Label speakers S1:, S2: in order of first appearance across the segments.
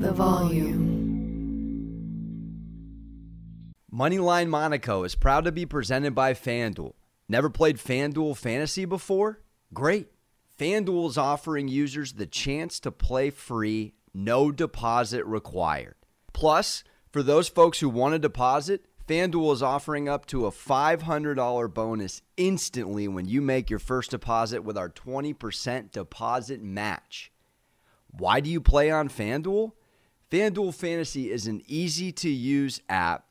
S1: the volume.
S2: Moneyline Monaco is proud to be presented by FanDuel. Never played FanDuel Fantasy before? Great. FanDuel is offering users the chance to play free, no deposit required. Plus, for those folks who want to deposit, FanDuel is offering up to a $500 bonus instantly when you make your first deposit with our 20% deposit match. Why do you play on FanDuel? FanDuel Fantasy is an easy to use app.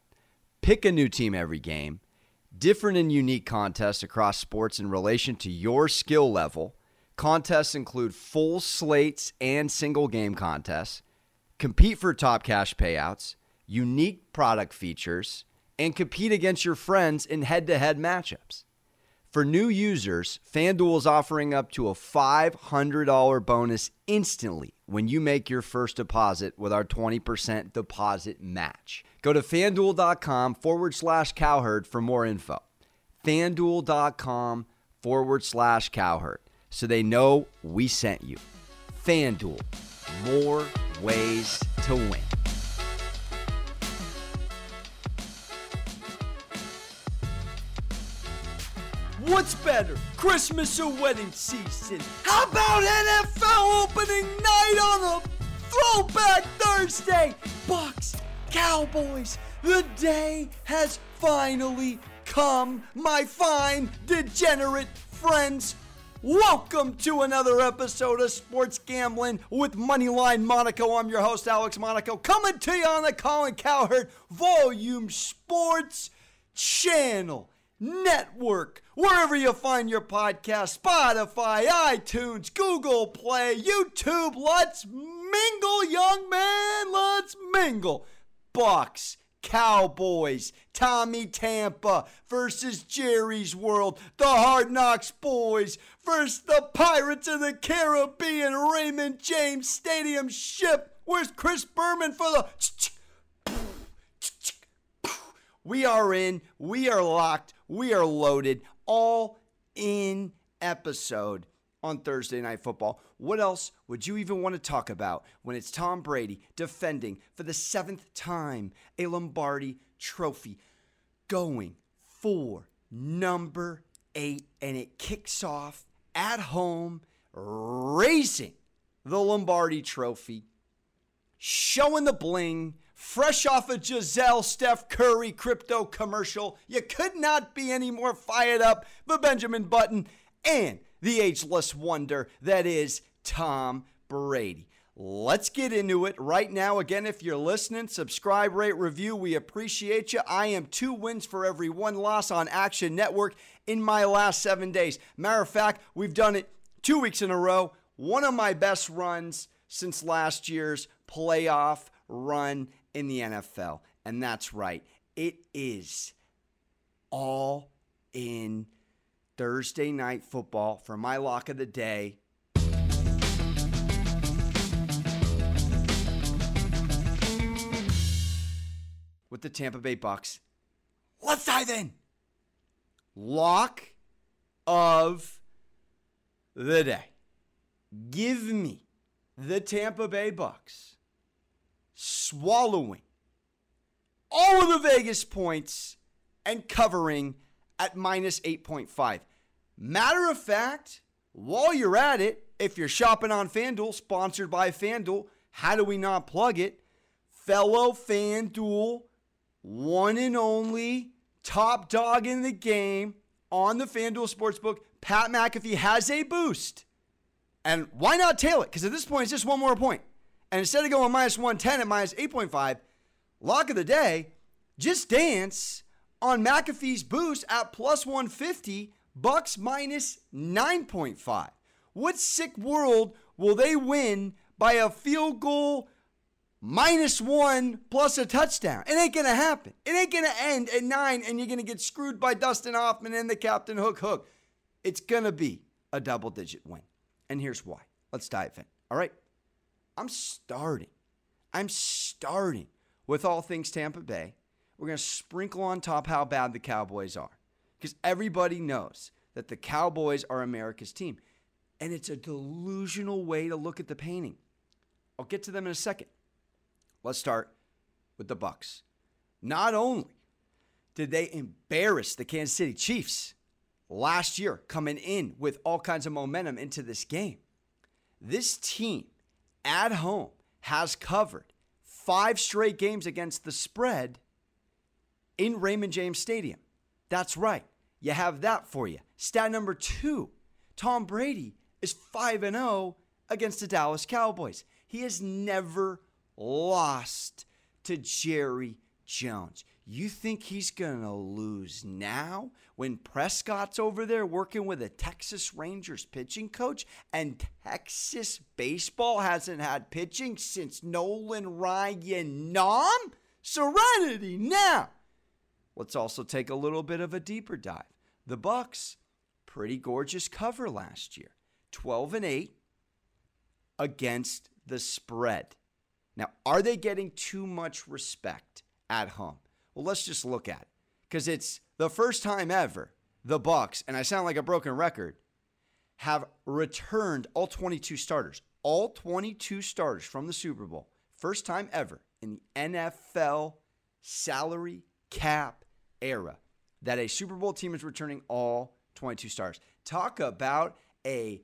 S2: Pick a new team every game, different and unique contests across sports in relation to your skill level. Contests include full slates and single game contests. Compete for top cash payouts, unique product features, and compete against your friends in head to head matchups. For new users, FanDuel is offering up to a $500 bonus instantly when you make your first deposit with our 20% deposit match. Go to fanduel.com forward slash cowherd for more info. Fanduel.com forward slash cowherd so they know we sent you. FanDuel, more ways to win. What's better, Christmas or wedding season? How about NFL opening night on a throwback Thursday? Bucks, Cowboys, the day has finally come, my fine degenerate friends. Welcome to another episode of Sports Gambling with Moneyline Monaco. I'm your host, Alex Monaco, coming to you on the Colin Cowherd Volume Sports Channel Network. Wherever you find your podcast, Spotify, iTunes, Google Play, YouTube. Let's mingle, young man. Let's mingle. Bucks, Cowboys, Tommy Tampa versus Jerry's World, the Hard Knocks Boys versus the Pirates of the Caribbean, Raymond James Stadium ship. Where's Chris Berman for the. We are in, we are locked, we are loaded, all in episode on Thursday Night Football. What else would you even want to talk about when it's Tom Brady defending for the seventh time a Lombardi trophy, going for number eight, and it kicks off at home, raising the Lombardi trophy, showing the bling, fresh off a Gisele Steph Curry crypto commercial. You could not be any more fired up for Benjamin Button and the ageless wonder that is Tom Brady. Let's get into it right now. Again, if you're listening, subscribe, rate, review. We appreciate you. I am two wins for every one loss on Action Network in my last seven days. Matter of fact, we've done it two weeks in a row. One of my best runs since last year's playoff run in the NFL. And that's right, it is all in Thursday night football for my lock of the day. With the Tampa Bay Bucks. Let's dive in. Lock of the day. Give me the Tampa Bay Bucks swallowing all of the Vegas points and covering at minus 8.5. Matter of fact, while you're at it, if you're shopping on FanDuel, sponsored by FanDuel, how do we not plug it? Fellow FanDuel, one and only top dog in the game on the FanDuel Sportsbook, Pat McAfee has a boost. And why not tail it? Because at this point, it's just one more point. And instead of going minus 110 at minus 8.5, lock of the day, just dance on McAfee's boost at plus 150, Bucks minus 9.5. What sick world will they win by a field goal minus one plus a touchdown? It ain't gonna happen. It ain't gonna end at nine and you're gonna get screwed by Dustin Hoffman and the Captain Hook Hook. It's gonna be a double digit win. And here's why. Let's dive in. All right. I'm starting. I'm starting with all things Tampa Bay. We're going to sprinkle on top how bad the Cowboys are because everybody knows that the Cowboys are America's team. And it's a delusional way to look at the painting. I'll get to them in a second. Let's start with the Bucks. Not only did they embarrass the Kansas City Chiefs last year, coming in with all kinds of momentum into this game, this team at home has covered five straight games against the spread in Raymond James Stadium. That's right. You have that for you. Stat number two Tom Brady is 5 0 against the Dallas Cowboys. He has never lost to Jerry Jones. You think he's going to lose now when Prescott's over there working with a Texas Rangers pitching coach and Texas baseball hasn't had pitching since Nolan Ryan Nom? Serenity now. Let's also take a little bit of a deeper dive. The Bucks, pretty gorgeous cover last year. 12 and 8 against the spread. Now, are they getting too much respect at home? Well, let's just look at it because it's the first time ever the Bucks, and I sound like a broken record, have returned all 22 starters. All 22 starters from the Super Bowl. First time ever in the NFL salary cap era that a Super Bowl team is returning all 22 stars. Talk about a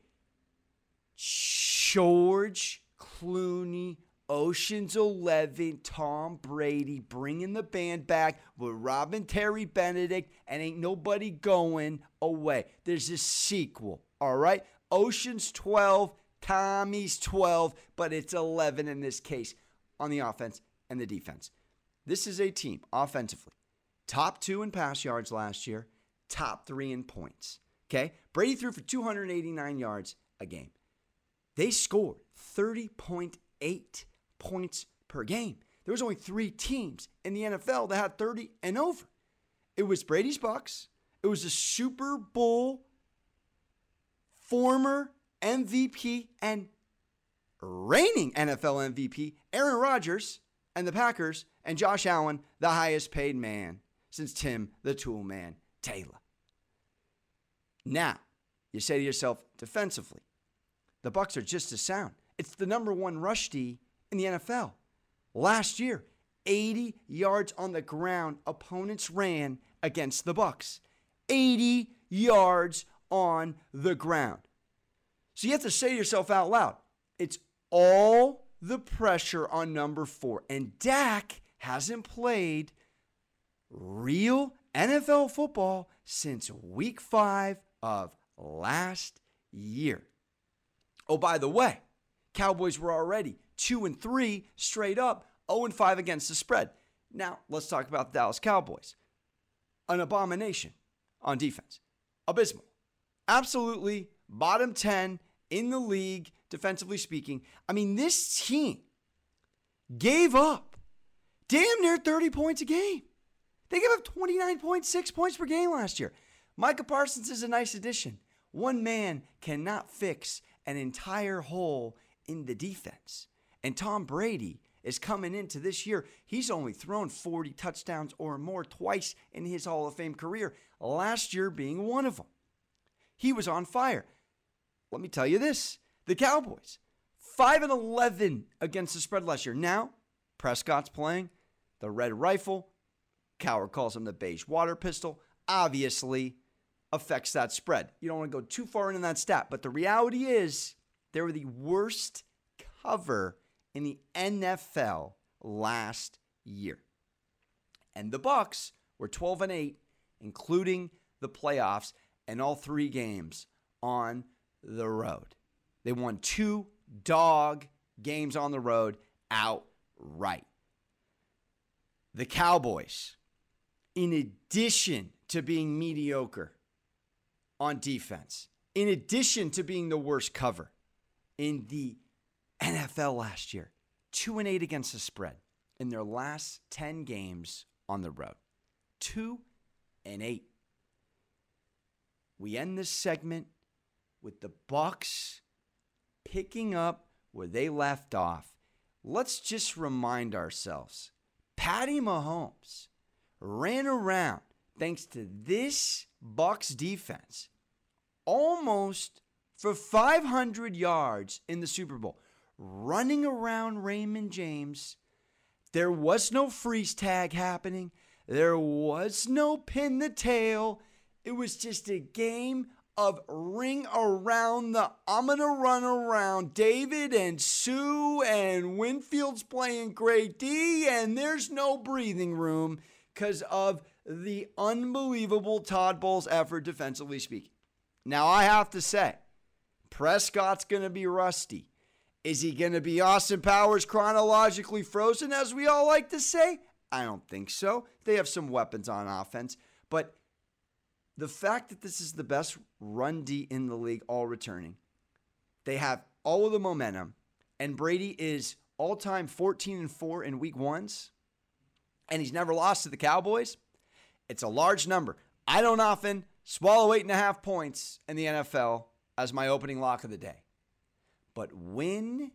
S2: George Clooney, Ocean's 11, Tom Brady bringing the band back with Robin Terry Benedict, and ain't nobody going away. There's a sequel, all right? Ocean's 12, Tommy's 12, but it's 11 in this case on the offense and the defense. This is a team offensively top two in pass yards last year, top three in points. Okay. Brady threw for 289 yards a game. They scored 30.8 points per game. There was only three teams in the NFL that had 30 and over. It was Brady's Bucks. It was a Super Bowl former MVP and reigning NFL MVP Aaron Rodgers and the Packers and Josh Allen, the highest paid man since Tim the Tool Man Taylor. Now, you say to yourself defensively, the Bucks are just as sound. It's the number one rush D in the NFL. Last year, 80 yards on the ground opponents ran against the Bucks. 80 yards on the ground. So you have to say to yourself out loud, it's all the pressure on number 4 and Dak hasn't played real NFL football since week five of last year. Oh, by the way, Cowboys were already 2 and 3 straight up, 0 and 5 against the spread. Now, let's talk about the Dallas Cowboys. An abomination on defense. Abysmal. Absolutely bottom 10 in the league, defensively speaking. I mean, this team gave up damn near 30 points a game. They gave up 29.6 points per game last year. Micah Parsons is a nice addition. One man cannot fix an entire hole in the defense. And Tom Brady is coming into this year. He's only thrown 40 touchdowns or more twice in his Hall of Fame career, last year being one of them. He was on fire. Let me tell you this the Cowboys, 5 and 11 against the spread last year. Now, Prescott's playing the red rifle. Cowherd calls him the beige water pistol, obviously affects that spread. You don't want to go too far into that stat, but the reality is they were the worst cover in the NFL last year. And the Bucks were 12 and 8 including the playoffs and all three games on the road. They won two dog games on the road outright. The Cowboys in addition to being mediocre on defense, in addition to being the worst cover in the NFL last year, 2 and 8 against the spread in their last 10 games on the road. 2 and 8. We end this segment with the Bucks picking up where they left off. Let's just remind ourselves. Patty Mahomes ran around thanks to this Bucks defense almost for 500 yards in the Super Bowl, running around Raymond James There was no freeze tag happening. There was no pin the tail. It was just a game of ring around the I'm gonna run around David and Suh and Winfield's playing great D and there's no breathing room because of the unbelievable Todd Bowles effort defensively speaking. Now I have to say, Prescott's gonna be rusty. Is he gonna be Austin Powers chronologically frozen, as we all like to say? I don't think so. They have some weapons on offense, but the fact that this is the best run D in the league, all returning, they have all of the momentum, and Brady is all time 14 and 4 in week ones, and he's never lost to the Cowboys. It's a large number. I don't often swallow eight and a half points in the NFL as my opening lock of the day. But when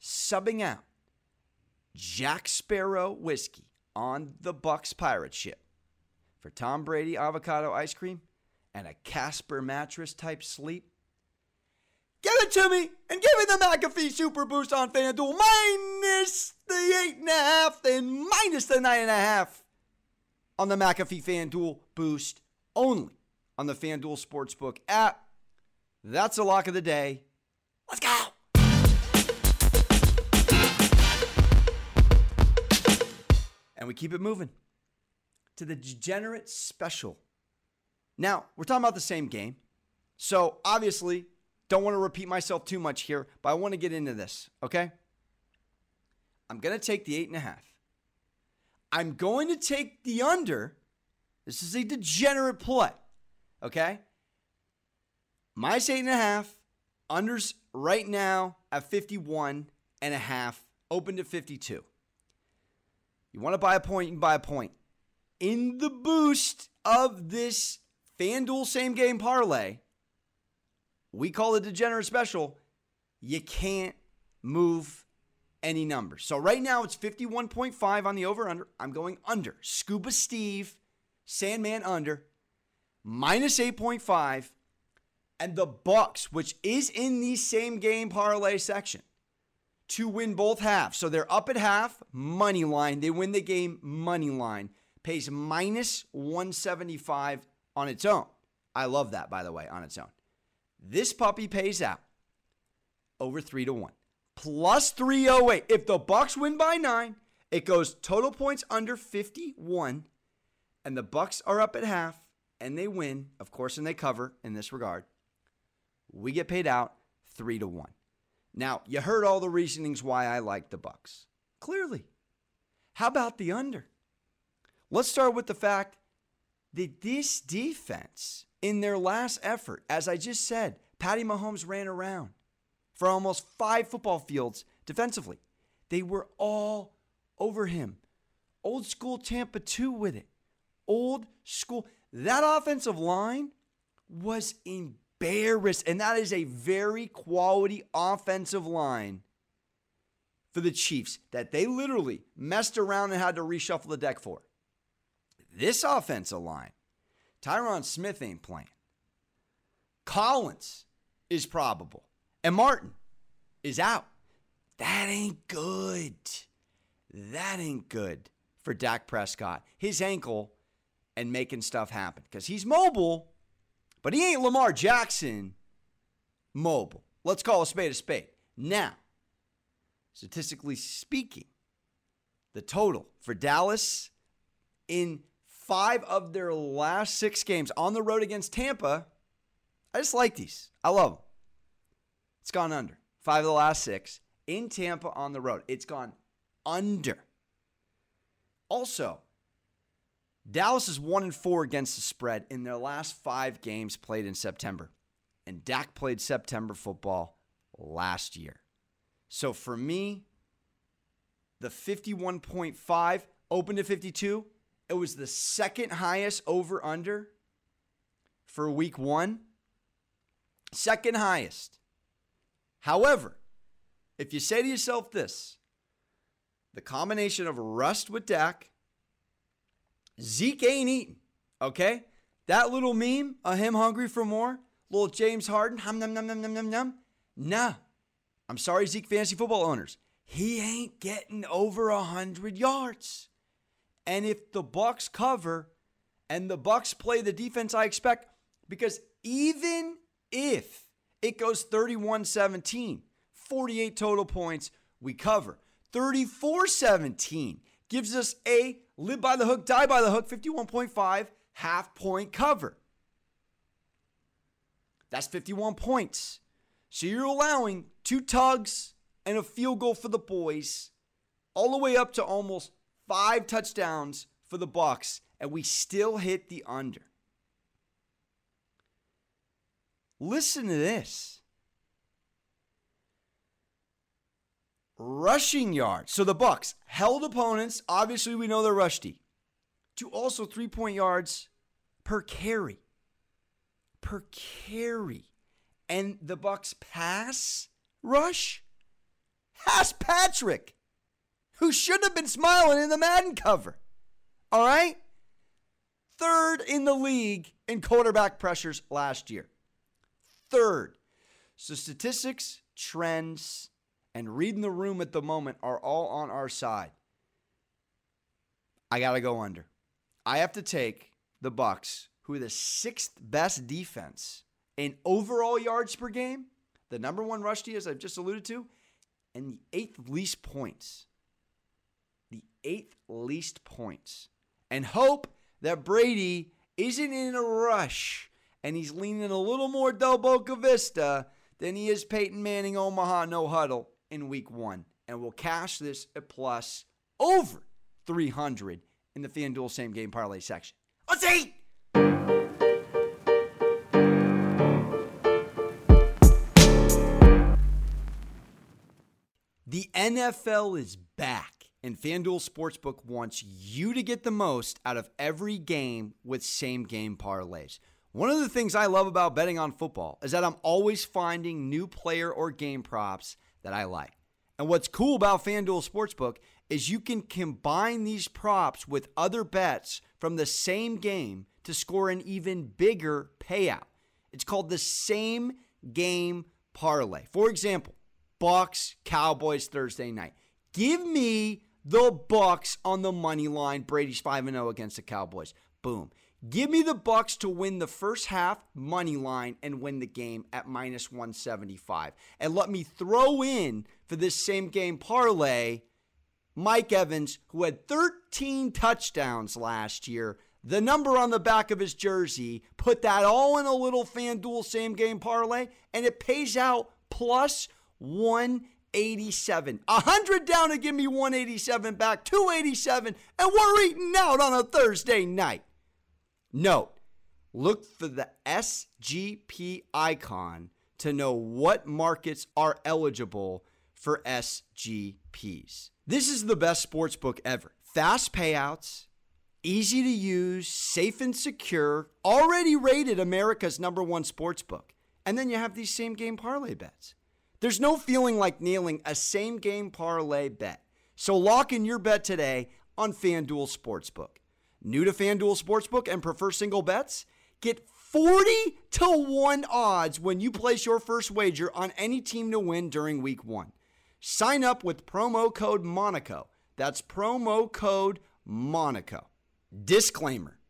S2: subbing out Jack Sparrow whiskey on the Bucks pirate ship, for Tom Brady avocado ice cream and a Casper mattress type sleep? Give it to me and give me the McAfee Super Boost on FanDuel minus the eight and a half and minus the nine and a half on the McAfee FanDuel Boost only on the FanDuel Sportsbook app. That's a lock of the day. Let's go. And we keep it moving to the degenerate special. Now, we're talking about the same game. So, obviously, don't want to repeat myself too much here, but I want to get into this, okay? I'm going to take the eight and a half. I'm going to take the under. This is a degenerate play, okay? My eight and a half. Unders right now at 51 and a half, open to 52. You want to buy a point, you can buy a point in the boost of this FanDuel same game parlay, we call it degenerate special. You can't move any number. So right now it's 51.5 on the over under. I'm going under. Scuba Steve, Sandman under, minus 8.5. And the Bucks, which is in the same game parlay section, to win both halves. So they're up at half, money line. They win the game, money line pays minus 175 on its own. I love that, by the way, on its own. This puppy pays out over three to one, plus 308. If the Bucks win by nine, it goes total points under 51, and the Bucks are up at half, and they win, of course, and they cover in this regard. We get paid out three to one. Now, you heard all the reasonings why I like the Bucks. Clearly. How about the under? Let's start with the fact that this defense, in their last effort, as I just said, Patty Mahomes ran around for almost five football fields defensively. They were all over him. Old school Tampa 2 with it. Old school. That offensive line was embarrassed. And that is a very quality offensive line for the Chiefs that they literally messed around and had to reshuffle the deck for. This offensive line, Tyron Smith ain't playing. Collins is probable. And Martin is out. That ain't good. That ain't good for Dak Prescott. His ankle and making stuff happen because he's mobile, but he ain't Lamar Jackson mobile. Let's call a spade a spade. Now, statistically speaking, the total for Dallas in five of their last six games on the road against Tampa. I just like these. I love them. It's gone under. Five of the last six in Tampa on the road. It's gone under. Also, Dallas is one and four against the spread in their last five games played in September. And Dak played September football last year. So for me, the 51.5 open to 52 it was the second highest over under for week one. Second highest. However, if you say to yourself this, the combination of rust with Dak, Zeke ain't eating, okay? That little meme of him hungry for more, little James Harden, hum num num num num num num. Nah. I'm sorry, Zeke fantasy football owners. he ain't getting over a hundred yards. And if the Bucks cover and the Bucks play the defense I expect, because even if it goes 31-17, 48 total points, we cover. 34-17 gives us a live by the hook, die by the hook, 51.5 half point cover. That's 51 points. So you're allowing two tugs and a field goal for the boys, all the way up to almost five touchdowns for the Bucks, and we still hit the under. Listen to this. Rushing yards. So the Bucks held opponents, obviously we know they're rusty, to also 3-point yards per carry. Per carry. And the Bucks pass rush has Patrick, who should have been smiling in the Madden cover. All right? Third in the league in quarterback pressures last year. Third. So statistics, trends, and reading the room at the moment are all on our side. I got to go under. I have to take the Bucks, who are the sixth best defense in overall yards per game, the number one rush D, as I've just alluded to, and the eighth least points. The eighth least points. And hope that Brady isn't in a rush and he's leaning a little more Del Boca Vista than he is Peyton Manning Omaha no huddle in week one. And we'll cash this at plus over 300 in the FanDuel same game parlay section. Let's eat! The NFL is back, and FanDuel Sportsbook wants you to get the most out of every game with same game parlays. One of the things I love about betting on football is that I'm always finding new player or game props that I like. And what's cool about FanDuel Sportsbook is you can combine these props with other bets from the same game to score an even bigger payout. It's called the same game parlay. For example, Bucks Cowboys Thursday night. Give me the Bucks on the money line. Brady's 5 0 against the Cowboys. Boom. Give me the Bucks to win the first half money line and win the game at minus 175. And let me throw in for this same game parlay Mike Evans, who had 13 touchdowns last year, the number on the back of his jersey, put that all in a little FanDuel same game parlay, and it pays out plus 187. 100 down to give me 187 back, 287, and we're eating out on a Thursday night. Note, look for the SGP icon to know what markets are eligible for SGPs. This is the best sports book ever. Fast payouts, easy to use, safe and secure, already rated America's number one sports book. And then you have these same game parlay bets. There's no feeling like nailing a same game parlay bet. So lock in your bet today on FanDuel Sportsbook. New to FanDuel Sportsbook and prefer single bets? Get 40 to 1 odds when you place your first wager on any team to win during week 1. Sign up with promo code Monaco. That's promo code Monaco. Disclaimer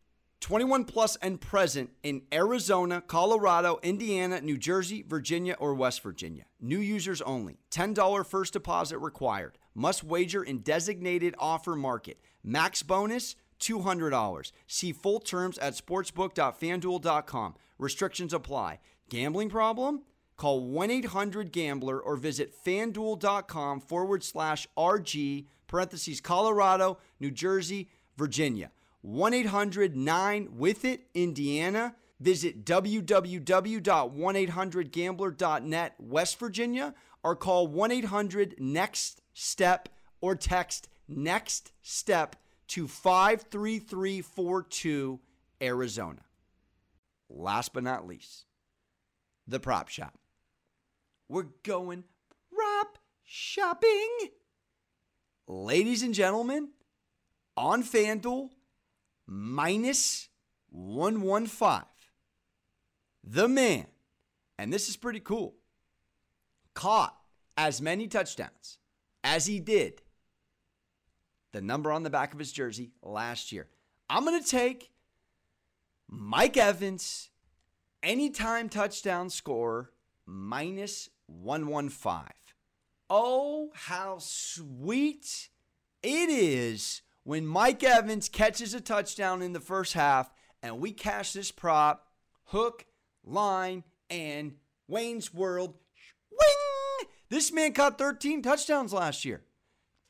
S2: 21 plus and present in Arizona, Colorado, Indiana, New Jersey, Virginia, or West Virginia. New users only. $10 first deposit required. Must wager in designated offer market. Max bonus $200. See full terms at sportsbook.fanduel.com. Restrictions apply. Gambling problem? Call 1 800 Gambler or visit fanduel.com forward slash RG, parentheses Colorado, New Jersey, Virginia. 1 800 9 with it, Indiana. Visit www.1800gambler.net, West Virginia, or call 1 800 NEXT STEP or text NEXT STEP to 53342, Arizona. Last but not least, the prop shop. We're going prop shopping. Ladies and gentlemen, on FanDuel, minus 115. The man, and this is pretty cool, caught as many touchdowns as he did the number on the back of his jersey last year. I'm going to take Mike Evans, anytime touchdown scorer, minus 115. Oh, how sweet it is when Mike Evans catches a touchdown in the first half and we cash this prop, hook, line, and Wayne's World. Wing! This man caught 13 touchdowns last year.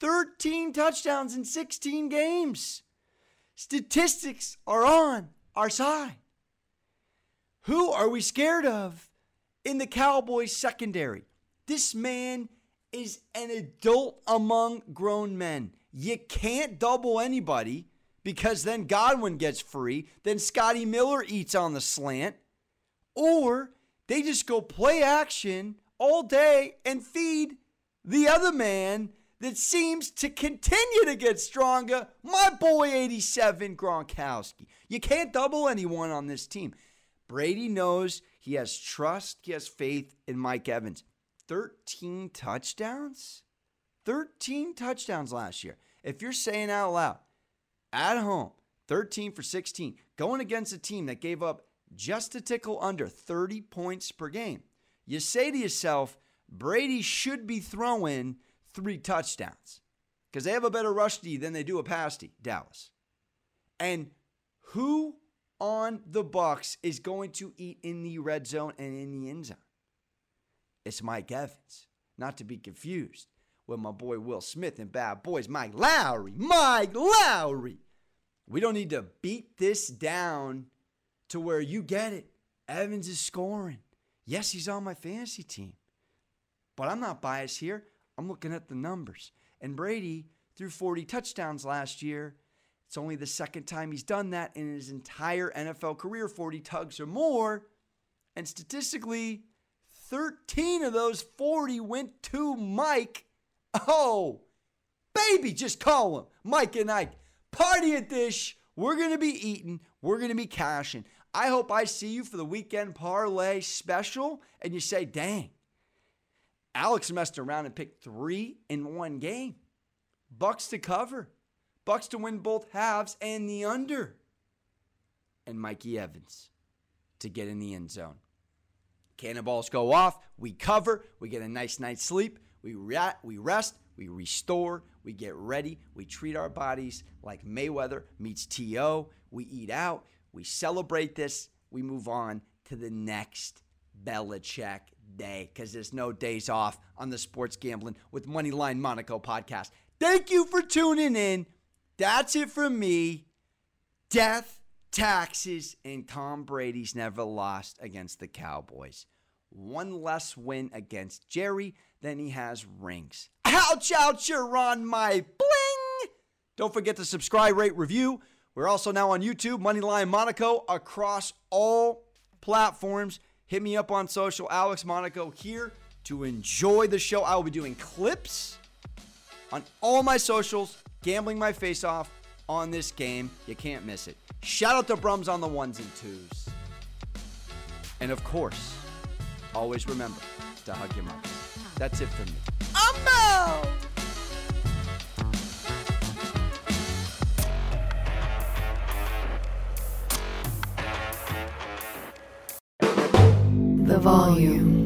S2: 13 touchdowns in 16 games. Statistics are on our side. Who are we scared of in the Cowboys secondary? This man is an adult among grown men. You can't double anybody because then Godwin gets free, then Scotty Miller eats on the slant, or they just go play action all day and feed the other man that seems to continue to get stronger. My boy 87 Gronkowski. You can't double anyone on this team. Brady knows he has trust, he has faith in Mike Evans. 13 touchdowns? 13 touchdowns last year. If you're saying out loud, at home, 13 for 16, going against a team that gave up just a tickle under 30 points per game, you say to yourself, Brady should be throwing three touchdowns because they have a better rush D than they do a pass D, Dallas. And who on the Bucs is going to eat in the red zone and in the end zone? It's Mike Evans, not to be confused with my boy Will Smith and bad boys Mike Lowrey. Mike Lowrey. We don't need to beat this down to where you get it. Evans is scoring. Yes, he's on my fantasy team. But I'm not biased here. I'm looking at the numbers. And Brady threw 40 touchdowns last year. It's only the second time he's done that in his entire NFL career 40 tugs or more. And statistically, 13 of those 40 went to Mike. Oh, baby, just call him Mike and Ike. Party at Dish. We're going to be eating. We're going to be cashing. I hope I see you for the weekend parlay special and you say, dang, Alex messed around and picked three in one game. Bucks to cover. Bucks to win both halves and the under. And Mikey Evans to get in the end zone. Cannonballs go off. We cover. We get a nice night's sleep. We, we rest. We restore. We get ready. We treat our bodies like Mayweather meets T.O. We eat out. We celebrate this. We move on to the next Belichick day because there's no days off on the Sports Gambling with Moneyline Monaco podcast. Thank you for tuning in. That's it from me. Death, taxes, and Tom Brady's never lost against the Cowboys. One less win against Jerry than he has rings. Ouch, ouch, you're on my bling. Don't forget to subscribe, rate, review. We're also now on YouTube, Moneyline Monaco, across all platforms. Hit me up on social, Alex Monaco here to enjoy the show. I will be doing clips on all my socials, gambling my face off on this game. You can't miss it. Shout out to Brums on the ones and twos. And of course, always remember to hug your mother. That's it for me. I'm out!
S1: The volume.